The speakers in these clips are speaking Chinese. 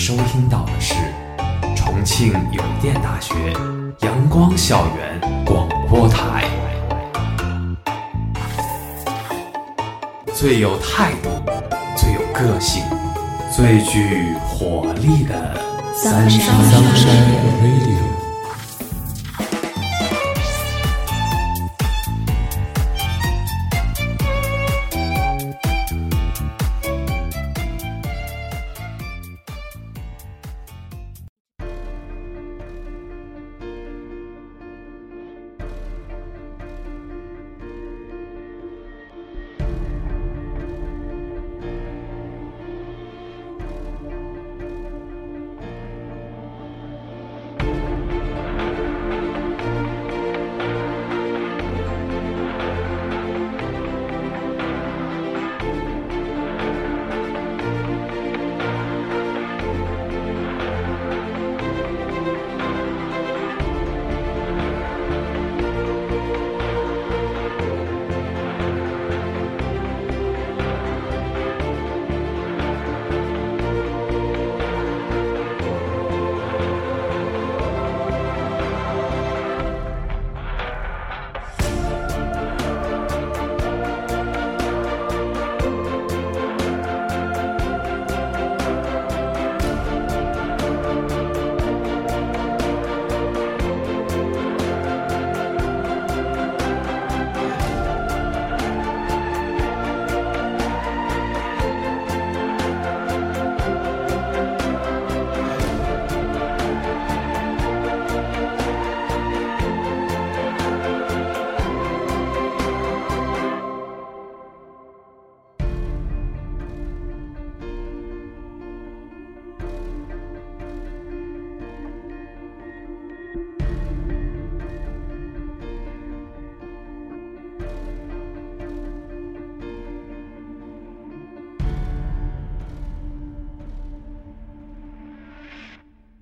收听到的是重庆邮电大学阳光校园广播台，最有态度、最有个性、最具活力的三山 radio。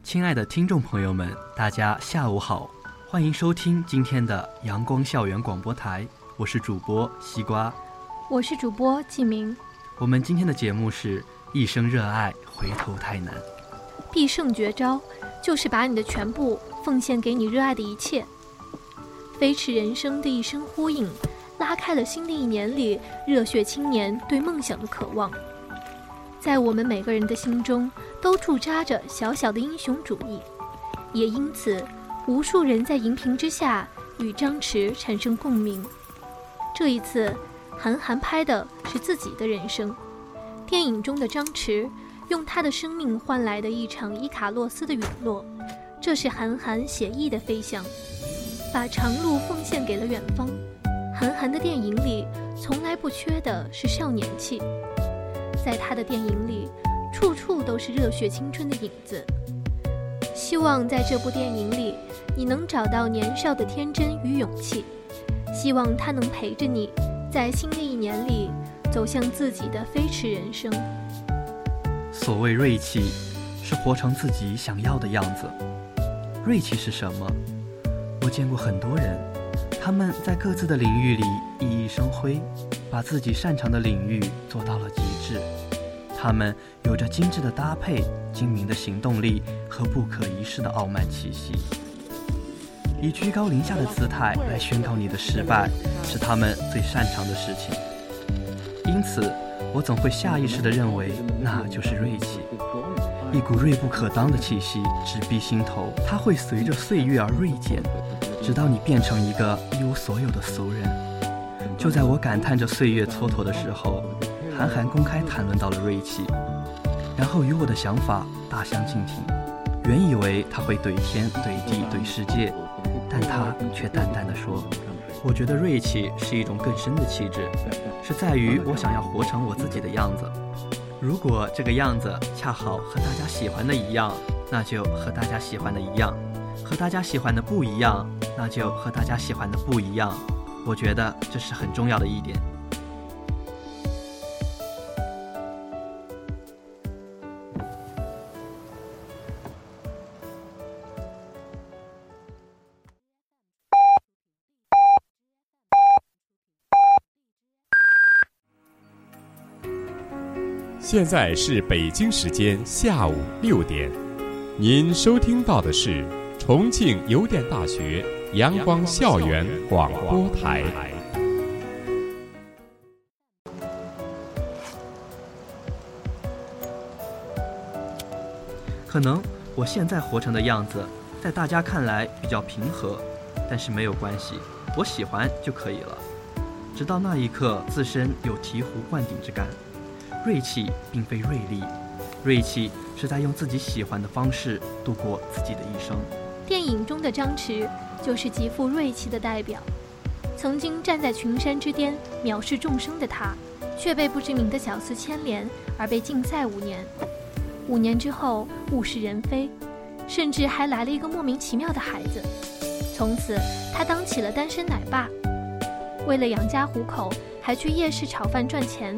亲爱的听众朋友们，大家下午好，欢迎收听今天的阳光校园广播台，我是主播西瓜，我是主播季明。我们今天的节目是一生热爱，回头太难。必胜绝招就是把你的全部奉献给你热爱的一切。飞驰人生的一声呼应，拉开了新的一年里热血青年对梦想的渴望。在我们每个人的心中，都驻扎着小小的英雄主义，也因此，无数人在荧屏之下与张弛产生共鸣。这一次，韩寒拍的是自己的人生。电影中的张弛，用他的生命换来的一场伊卡洛斯的陨落，这是韩寒写意的飞翔，把长路奉献给了远方。韩寒的电影里，从来不缺的是少年气。在他的电影里，处处都是热血青春的影子。希望在这部电影里，你能找到年少的天真与勇气。希望他能陪着你，在新的一年里走向自己的飞驰人生。所谓锐气，是活成自己想要的样子。锐气是什么？我见过很多人，他们在各自的领域里熠熠生辉。把自己擅长的领域做到了极致，他们有着精致的搭配、精明的行动力和不可一世的傲慢气息。以居高临下的姿态来宣告你的失败，是他们最擅长的事情。因此，我总会下意识地认为那就是锐气，一股锐不可当的气息直逼心头。它会随着岁月而锐减，直到你变成一个一无所有的俗人。就在我感叹着岁月蹉跎的时候，韩寒公开谈论到了锐气，然后与我的想法大相径庭。原以为他会怼天怼地怼世界，但他却淡淡的说：“我觉得锐气是一种更深的气质，是在于我想要活成我自己的样子。如果这个样子恰好和大家喜欢的一样，那就和大家喜欢的一样；和大家喜欢的不一样，那就和大家喜欢的不一样。”我觉得这是很重要的一点。现在是北京时间下午六点，您收听到的是重庆邮电大学阳光校园广播台。可能我现在活成的样子，在大家看来比较平和，但是没有关系，我喜欢就可以了。直到那一刻，自身有醍醐灌顶之感。锐气并非锐利，锐气是在用自己喜欢的方式度过自己的一生。电影中的张弛就是极富锐气的代表。曾经站在群山之巅藐视众生的他，却被不知名的小厮牵连而被禁赛五年。五年之后物是人非，甚至还来了一个莫名其妙的孩子。从此他当起了单身奶爸，为了养家糊口，还去夜市炒饭赚钱。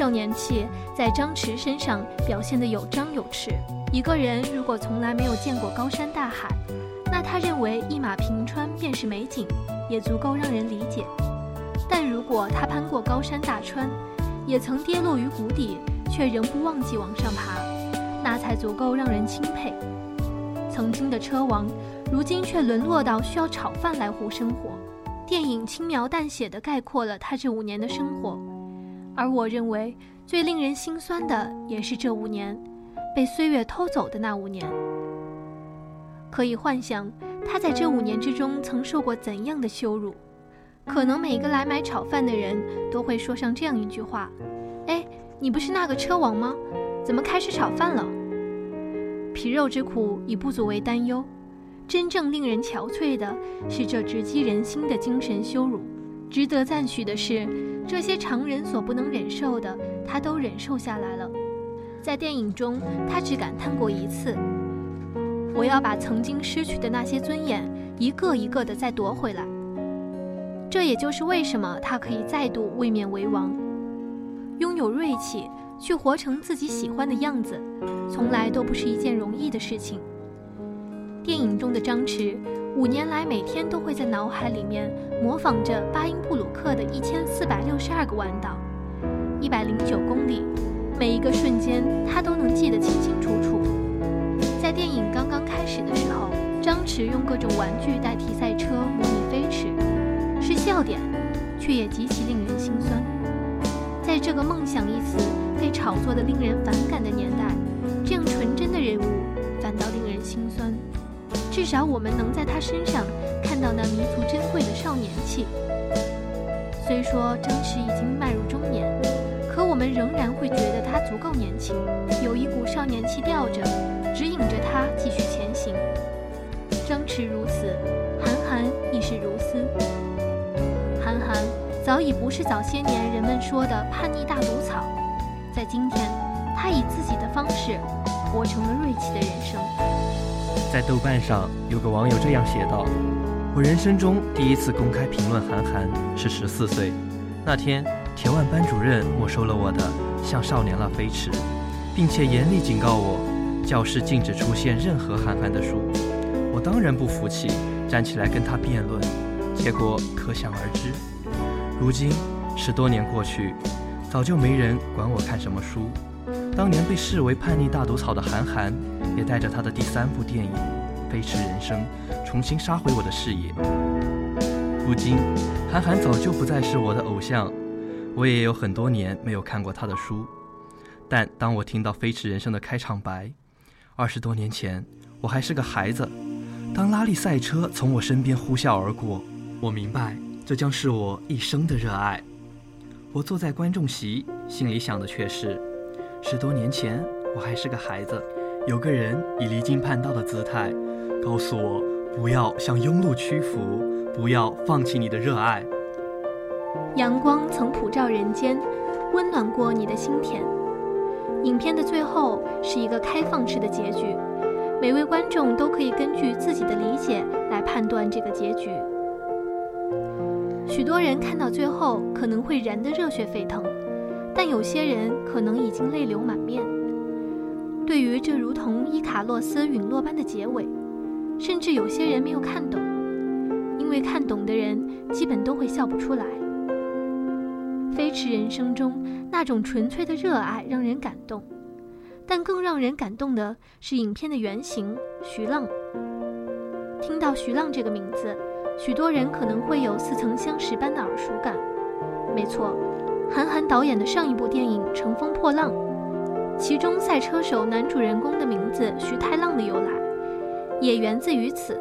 少年气在张弛身上表现得有张有弛。一个人如果从来没有见过高山大海，那他认为一马平川便是美景，也足够让人理解。但如果他攀过高山大川，也曾跌落于谷底，却仍不忘记往上爬，那才足够让人钦佩。曾经的车王，如今却沦落到需要炒饭来糊生活。电影轻描淡写地概括了他这五年的生活。而我认为最令人心酸的，也是这五年被岁月偷走的那五年。可以幻想他在这五年之中曾受过怎样的羞辱。可能每个来买炒饭的人都会说上这样一句话：“哎，你不是那个车王吗？怎么开始炒饭了？”皮肉之苦已不足为担忧，真正令人憔悴的是这直击人心的精神羞辱。值得赞许的是。这些常人所不能忍受的，他都忍受下来了。在电影中，他只感叹过一次：“我要把曾经失去的那些尊严，一个一个的再夺回来。”这也就是为什么他可以再度卫冕为王。拥有锐气，去活成自己喜欢的样子，从来都不是一件容易的事情。电影中的张弛。五年来，每天都会在脑海里面模仿着巴音布鲁克的一千四百六十二个弯道，一百零九公里，每一个瞬间他都能记得清清楚楚。在电影刚刚开始的时候，张弛用各种玩具代替赛车模拟飞驰，是笑点，却也极其令人心酸。在这个“梦想”一词被炒作的令人反感的年代，这样纯真的人物反倒令人心酸。至少我们能在他身上看到那弥足珍贵的少年气。虽说张弛已经迈入中年，可我们仍然会觉得他足够年轻，有一股少年气吊着，指引着他继续前行。张弛如此，韩寒亦是如斯。韩寒早已不是早些年人们说的叛逆大毒草，在今天，他以自己的方式活成了锐气的人生。在豆瓣上有个网友这样写道：“我人生中第一次公开评论韩寒是十四岁，那天铁腕班主任没收了我的《像少年了飞驰》，并且严厉警告我，教室禁止出现任何韩寒的书。我当然不服气，站起来跟他辩论，结果可想而知。如今十多年过去，早就没人管我看什么书。当年被视为叛逆大毒草的韩寒。”也带着他的第三部电影《飞驰人生》重新杀回我的视野。如今，韩寒早就不再是我的偶像，我也有很多年没有看过他的书。但当我听到《飞驰人生》的开场白，二十多年前我还是个孩子，当拉力赛车从我身边呼啸而过，我明白这将是我一生的热爱。我坐在观众席，心里想的却是：十多年前我还是个孩子。有个人以离经叛道的姿态，告诉我不要向庸碌屈服，不要放弃你的热爱。阳光曾普照人间，温暖过你的心田。影片的最后是一个开放式的结局，每位观众都可以根据自己的理解来判断这个结局。许多人看到最后可能会燃得热血沸腾，但有些人可能已经泪流满面。对于这如同伊卡洛斯陨落般的结尾，甚至有些人没有看懂，因为看懂的人基本都会笑不出来。飞驰人生中那种纯粹的热爱让人感动，但更让人感动的是影片的原型徐浪。听到徐浪这个名字，许多人可能会有似曾相识般的耳熟感。没错，韩寒导演的上一部电影《乘风破浪》，其中赛车手男主人公的名字徐太浪的由来，也源自于此。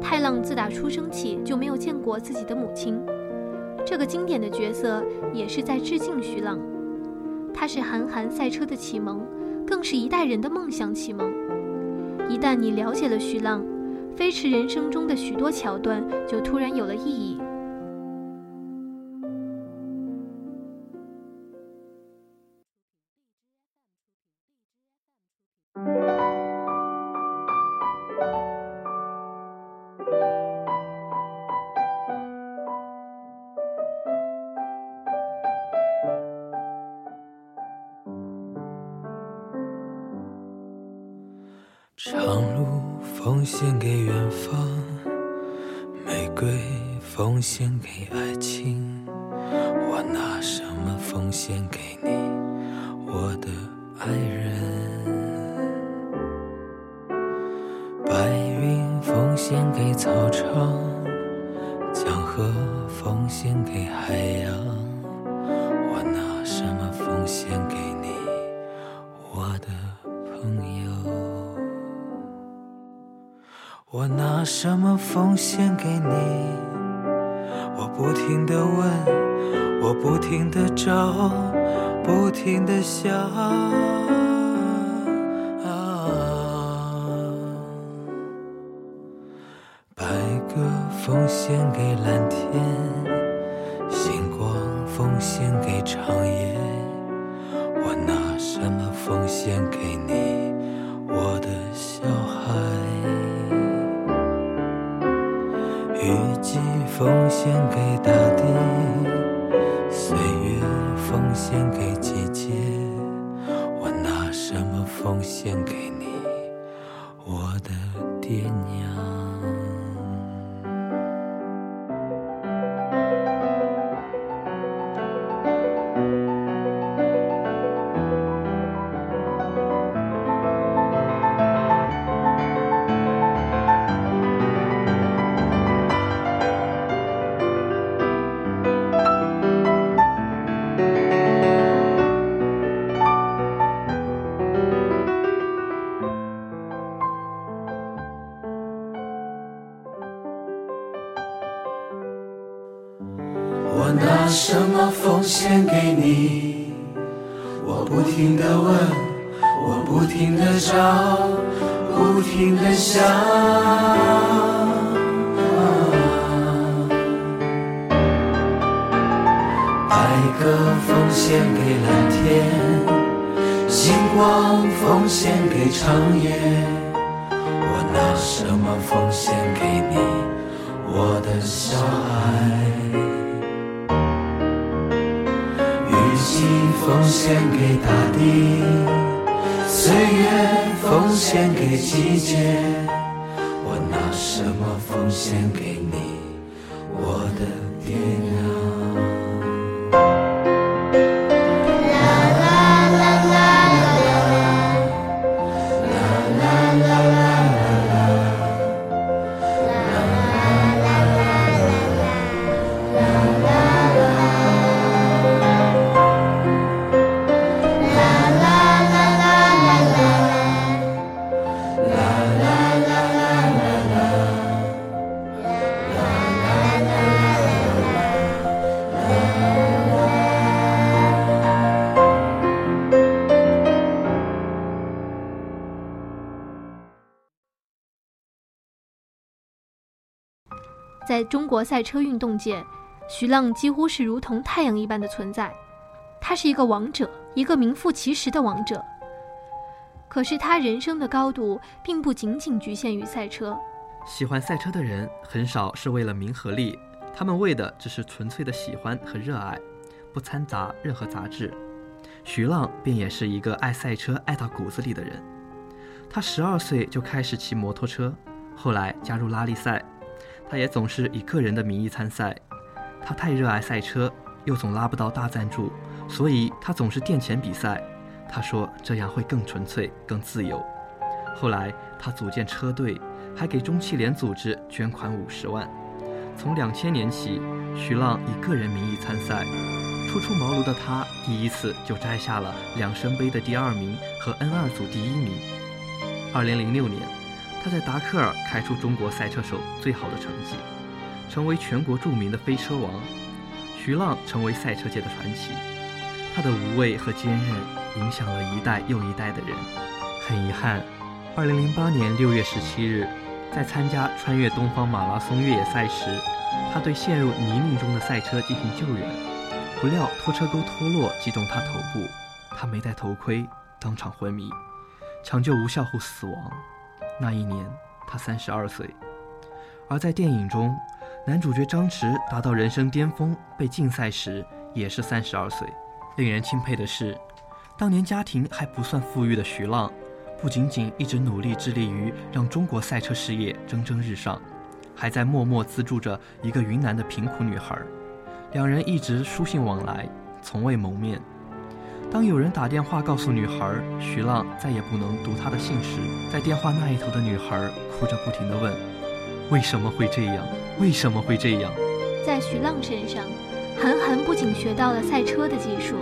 太浪自打出生起就没有见过自己的母亲，这个经典的角色也是在致敬徐浪。他是韩寒赛车的启蒙，更是一代人的梦想启蒙。一旦你了解了徐浪，飞驰人生中的许多桥段就突然有了意义。献给海洋，我拿什么奉献给你，我的朋友？我拿什么奉献给你？我不停的问，我不停的找，不停的想。白鸽奉献给蓝天，长夜。我拿什么奉献给你，我的小孩？雨季奉献给大地，岁月奉献给季节。我拿什么奉献给你，我的爹娘？白鸽奉献给蓝天，星光奉献给长夜。我拿什么奉献给你，我的小孩？雨季奉献给大地，岁月奉献给季节。我拿什么奉献给中国赛车运动界，徐浪几乎是如同太阳一般的存在。他是一个王者，一个名副其实的王者。可是他人生的高度并不仅仅局限于赛车。喜欢赛车的人很少是为了名和利，他们为的只是纯粹的喜欢和热爱，不掺杂任何杂质。徐浪便也是一个爱赛车爱到骨子里的人。他十二岁就开始骑摩托车，后来加入拉力赛。他也总是以个人的名义参赛，他太热爱赛车，又总拉不到大赞助，所以他总是垫钱比赛。他说这样会更纯粹、更自由。后来他组建车队，还给中汽联组织捐款五十万。从两千年起，徐浪以个人名义参赛。初出茅庐的他，第一次就摘下了两升杯的第二名和 N 二组第一名。二零零六年，他在达喀尔开出中国赛车手最好的成绩，成为全国著名的飞车王。徐浪成为赛车界的传奇，他的无畏和坚韧影响了一代又一代的人。很遗憾，二零零八年六月十七日，在参加穿越东方马拉松越野赛时，他对陷入泥泞中的赛车进行救援，不料拖车钩脱落击中他头部，他没戴头盔，当场昏迷，抢救无效后死亡。那一年他三十二岁，而在电影中。男主角张弛达到人生巅峰，被禁赛时也是三十二岁。令人钦佩的是，当年家庭还不算富裕的徐浪，不仅仅一直努力致力于让中国赛车事业蒸蒸日上，还在默默资助着一个云南的贫苦女孩。两人一直书信往来，从未谋面。当有人打电话告诉女孩徐浪再也不能读她的信时，在电话那一头的女孩哭着不停地问：“为什么会这样？”为什么会这样？在徐浪身上，韩寒不仅学到了赛车的技术，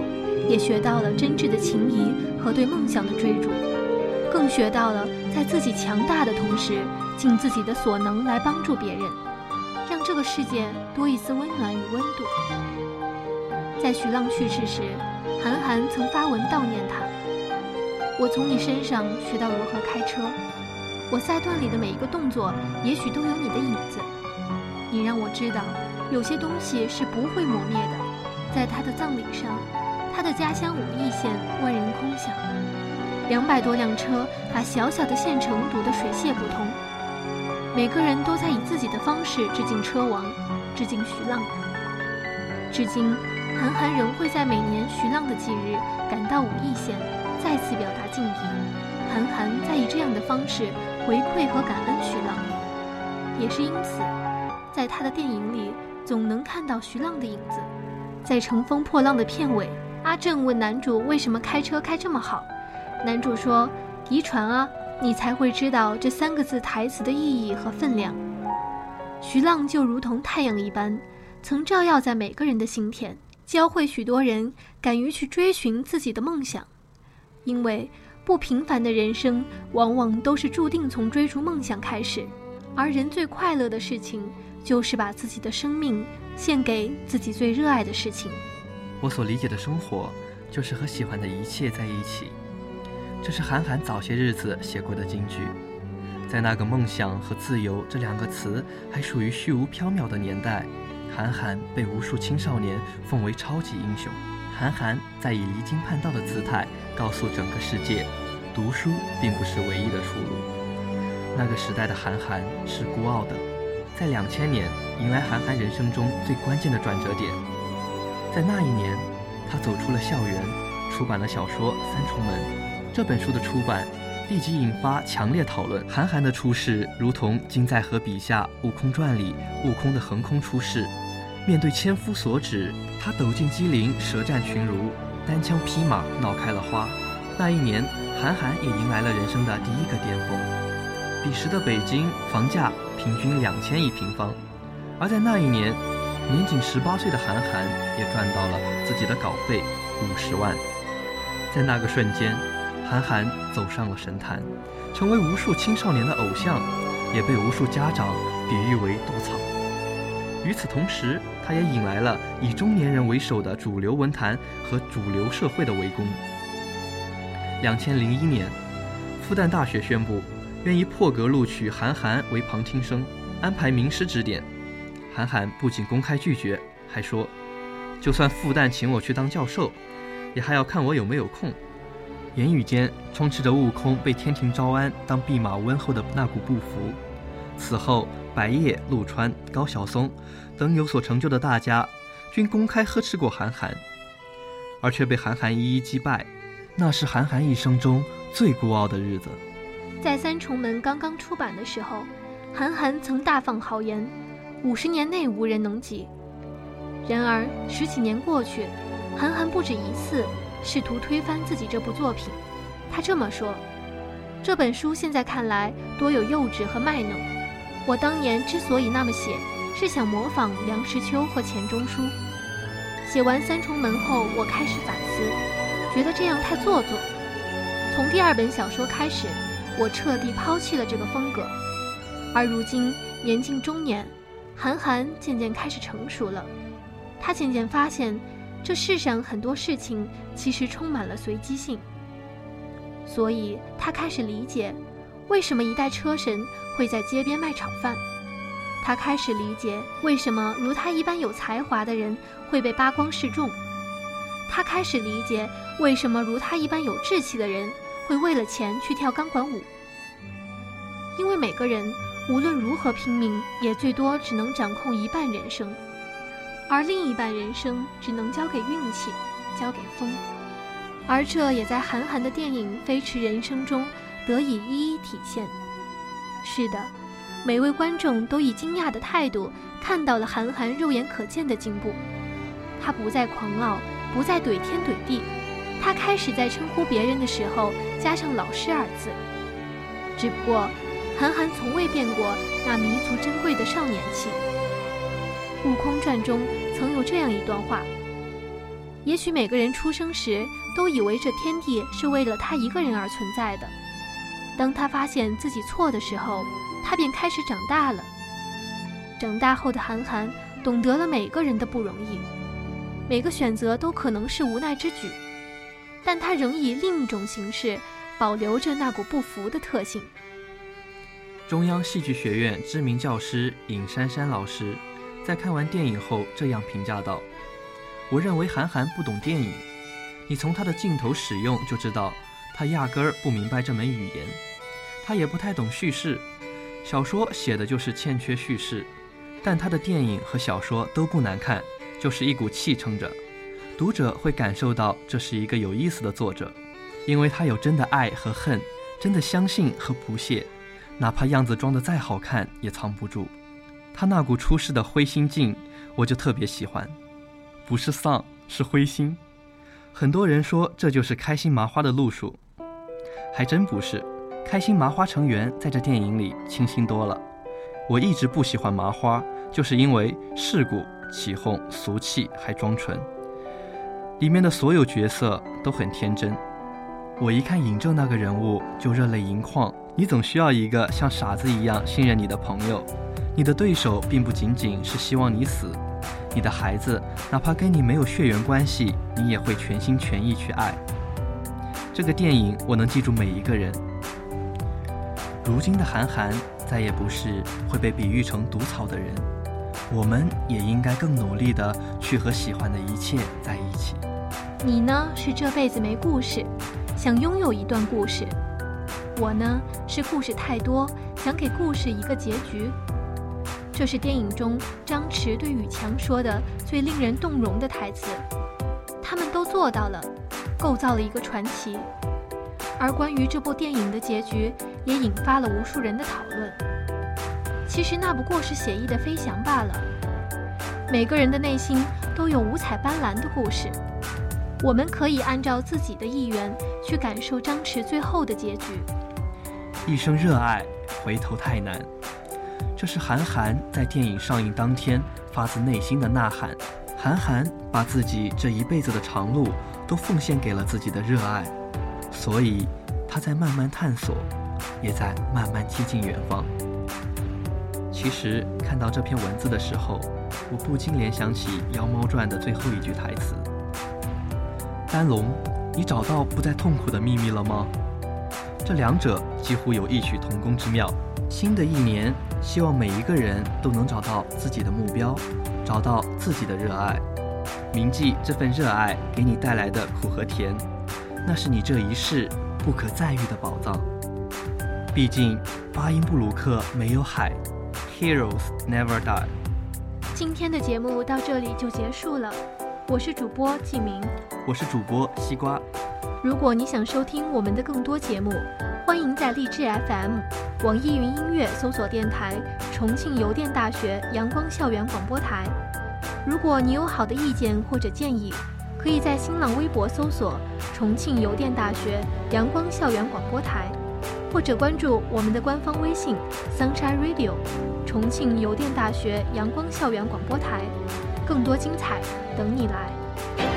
也学到了真挚的情谊和对梦想的追逐，更学到了在自己强大的同时，尽自己的所能来帮助别人，让这个世界多一丝温暖与温度。在徐浪去世时，韩寒曾发文悼念他：“我从你身上学到如何开车，我赛段里的每一个动作，也许都有你的影子。”你让我知道，有些东西是不会磨灭的。在他的葬礼上，他的家乡武义县万人空巷，两百多辆车把小小的县城堵得水泄不通。每个人都在以自己的方式致敬车王，致敬徐浪。至今，韩寒仍会在每年徐浪的忌日赶到武义县，再次表达敬意。韩寒在以这样的方式回馈和感恩徐浪，也是因此。在他的电影里，总能看到徐浪的影子。在《乘风破浪》的片尾，阿正问男主为什么开车开这么好，男主说：“遗传啊，你才会知道这三个字台词的意义和分量。”徐浪就如同太阳一般，曾照耀在每个人的心田，教会许多人敢于去追寻自己的梦想。因为不平凡的人生，往往都是注定从追逐梦想开始，而人最快乐的事情。就是把自己的生命献给自己最热爱的事情。我所理解的生活，就是和喜欢的一切在一起。这是韩寒早些日子写过的金句。在那个梦想和自由这两个词还属于虚无缥缈的年代，韩寒被无数青少年奉为超级英雄。韩寒在以离经叛道的姿态告诉整个世界，读书并不是唯一的出路。那个时代的韩寒是孤傲的。在两千年，迎来韩寒人生中最关键的转折点。在那一年，他走出了校园，出版了小说《三重门》。这本书的出版，立即引发强烈讨论。韩寒的出世，如同金在和笔下《悟空传》里悟空的横空出世。面对千夫所指，他抖进机灵，舌战群儒，单枪匹马，闹开了花。那一年，韩寒也迎来了人生的第一个巅峰。彼时的北京房价平均两千一平方，而在那一年，年仅十八岁的韩寒也赚到了自己的稿费五十万。在那个瞬间，韩寒走上了神坛，成为无数青少年的偶像，也被无数家长比喻为“稻草”。与此同时，他也引来了以中年人为首的主流文坛和主流社会的围攻。两千零一年，复旦大学宣布。愿意破格录取韩寒为旁听生，安排名师指点。韩寒不仅公开拒绝，还说：“就算复旦请我去当教授，也还要看我有没有空。”言语间充斥着悟空被天庭招安当弼马温后的那股不服。此后，白夜、陆川、高晓松等有所成就的大家，均公开呵斥过韩寒，而却被韩寒一一击败。那是韩寒一生中最孤傲的日子。在《三重门》刚刚出版的时候，韩寒曾大放豪言：“五十年内无人能及。”然而十几年过去，韩寒不止一次试图推翻自己这部作品。他这么说：“这本书现在看来多有幼稚和卖弄。我当年之所以那么写，是想模仿梁实秋和钱钟书。写完《三重门》后，我开始反思，觉得这样太做作。从第二本小说开始，我彻底抛弃了这个风格。而如今年近中年，韩寒渐渐开始成熟了。他渐渐发现，这世上很多事情其实充满了随机性。”所以他开始理解，为什么一代车神会在街边卖炒饭。他开始理解，为什么如他一般有才华的人会被扒光示众。他开始理解，为什么如他一般有志气的人会为了钱去跳钢管舞。因为每个人无论如何拼命，也最多只能掌控一半人生，而另一半人生只能交给运气，交给风。而这也在韩寒的电影《飞驰人生》中得以一一体现。是的，每位观众都以惊讶的态度看到了韩寒肉眼可见的进步。他不再狂傲，不再怼天怼地，他开始在称呼别人的时候加上“老师”二字。只不过，韩寒从未变过那弥足珍贵的少年气。《悟空传》中曾有这样一段话。也许每个人出生时都以为这天地是为了他一个人而存在的。当他发现自己错的时候，他便开始长大了。长大后的韩寒懂得了每个人的不容易，每个选择都可能是无奈之举，但他仍以另一种形式保留着那股不服的特性。中央戏剧学院知名教师尹珊珊老师在看完电影后这样评价道。我认为韩寒不懂电影，你从他的镜头使用就知道，他压根儿不明白这门语言，他也不太懂叙事。小说写的就是欠缺叙事，但他的电影和小说都不难看，就是一股气撑着，读者会感受到这是一个有意思的作者，因为他有真的爱和恨，真的相信和不屑，哪怕样子装得再好看也藏不住。他那股出世的灰心劲，我就特别喜欢。不是丧，是灰心。很多人说这就是开心麻花的路数，还真不是。开心麻花成员在这电影里清新多了。我一直不喜欢麻花，就是因为世故、起哄、俗气，还装纯。里面的所有角色都很天真。我一看尹正那个人物就热泪盈眶。你总需要一个像傻子一样信任你的朋友。你的对手并不仅仅是希望你死。你的孩子，哪怕跟你没有血缘关系，你也会全心全意去爱。这个电影，我能记住每一个人。如今的韩寒，再也不是会被比喻成毒草的人。我们也应该更努力的去和喜欢的一切在一起。你呢，是这辈子没故事，想拥有一段故事；我呢，是故事太多，想给故事一个结局。这是电影中张弛对宇强说的最令人动容的台词，他们都做到了，构造了一个传奇。而关于这部电影的结局，也引发了无数人的讨论。其实那不过是写意的飞翔罢了。每个人的内心都有五彩斑斓的故事，我们可以按照自己的意愿去感受张弛最后的结局。一生热爱，回头太难。这是韩寒在电影上映当天发自内心的呐喊。韩寒把自己这一辈子的长路都奉献给了自己的热爱，所以他在慢慢探索，也在慢慢接近远方。其实看到这篇文字的时候，我不禁联想起《妖猫传》的最后一句台词：“丹龙，你找到不再痛苦的秘密了吗？”这两者几乎有异曲同工之妙。新的一年。希望每一个人都能找到自己的目标，找到自己的热爱，铭记这份热爱给你带来的苦和甜，那是你这一世不可再遇的宝藏。毕竟，巴音布鲁克没有海，Heroes never die。今天的节目到这里就结束了，我是主播季明，我是主播西瓜。如果你想收听我们的更多节目，欢迎在荔枝 FM、网易云音乐搜索电台“重庆邮电大学阳光校园广播台”。如果你有好的意见或者建议，可以在新浪微博搜索“重庆邮电大学阳光校园广播台”，或者关注我们的官方微信 “Sunshine Radio”，重庆邮电大学阳光校园广播台，更多精彩等你来。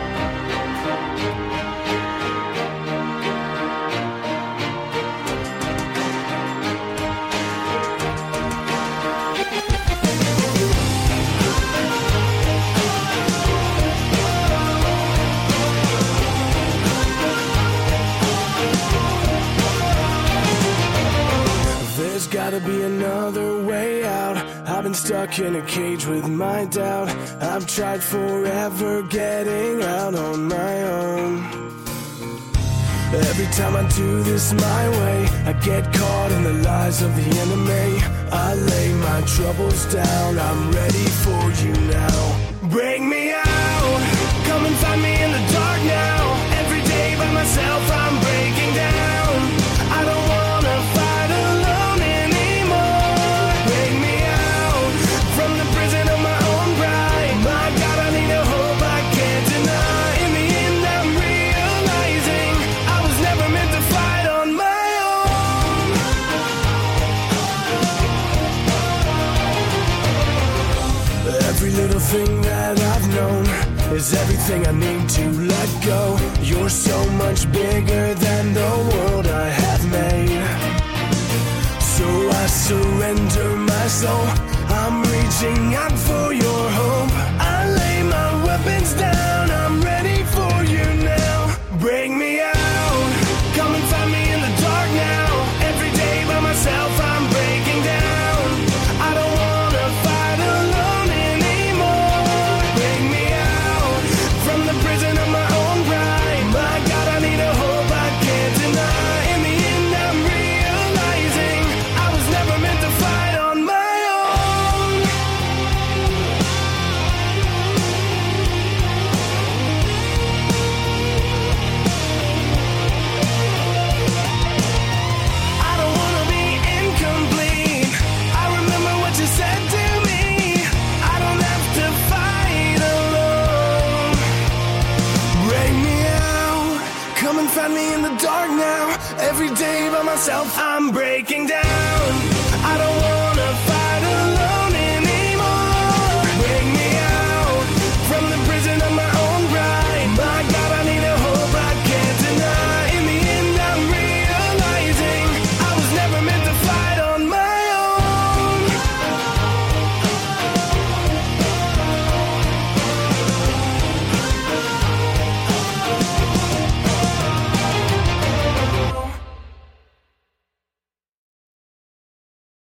Gotta be another way out. I've been stuck in a cage with my doubt. I've tried forever getting out on my own. Every time I do this my way, I get caught in the lies of the enemy. I lay my troubles down, I'm ready for you now. Bring me out, come and find me in the dark now. Every day by myself, Every little thing that I've known is everything I need to let go. You're so much bigger than the world I have made. So I surrender my soul. I'm reaching out for your hope. I lay my weapons down.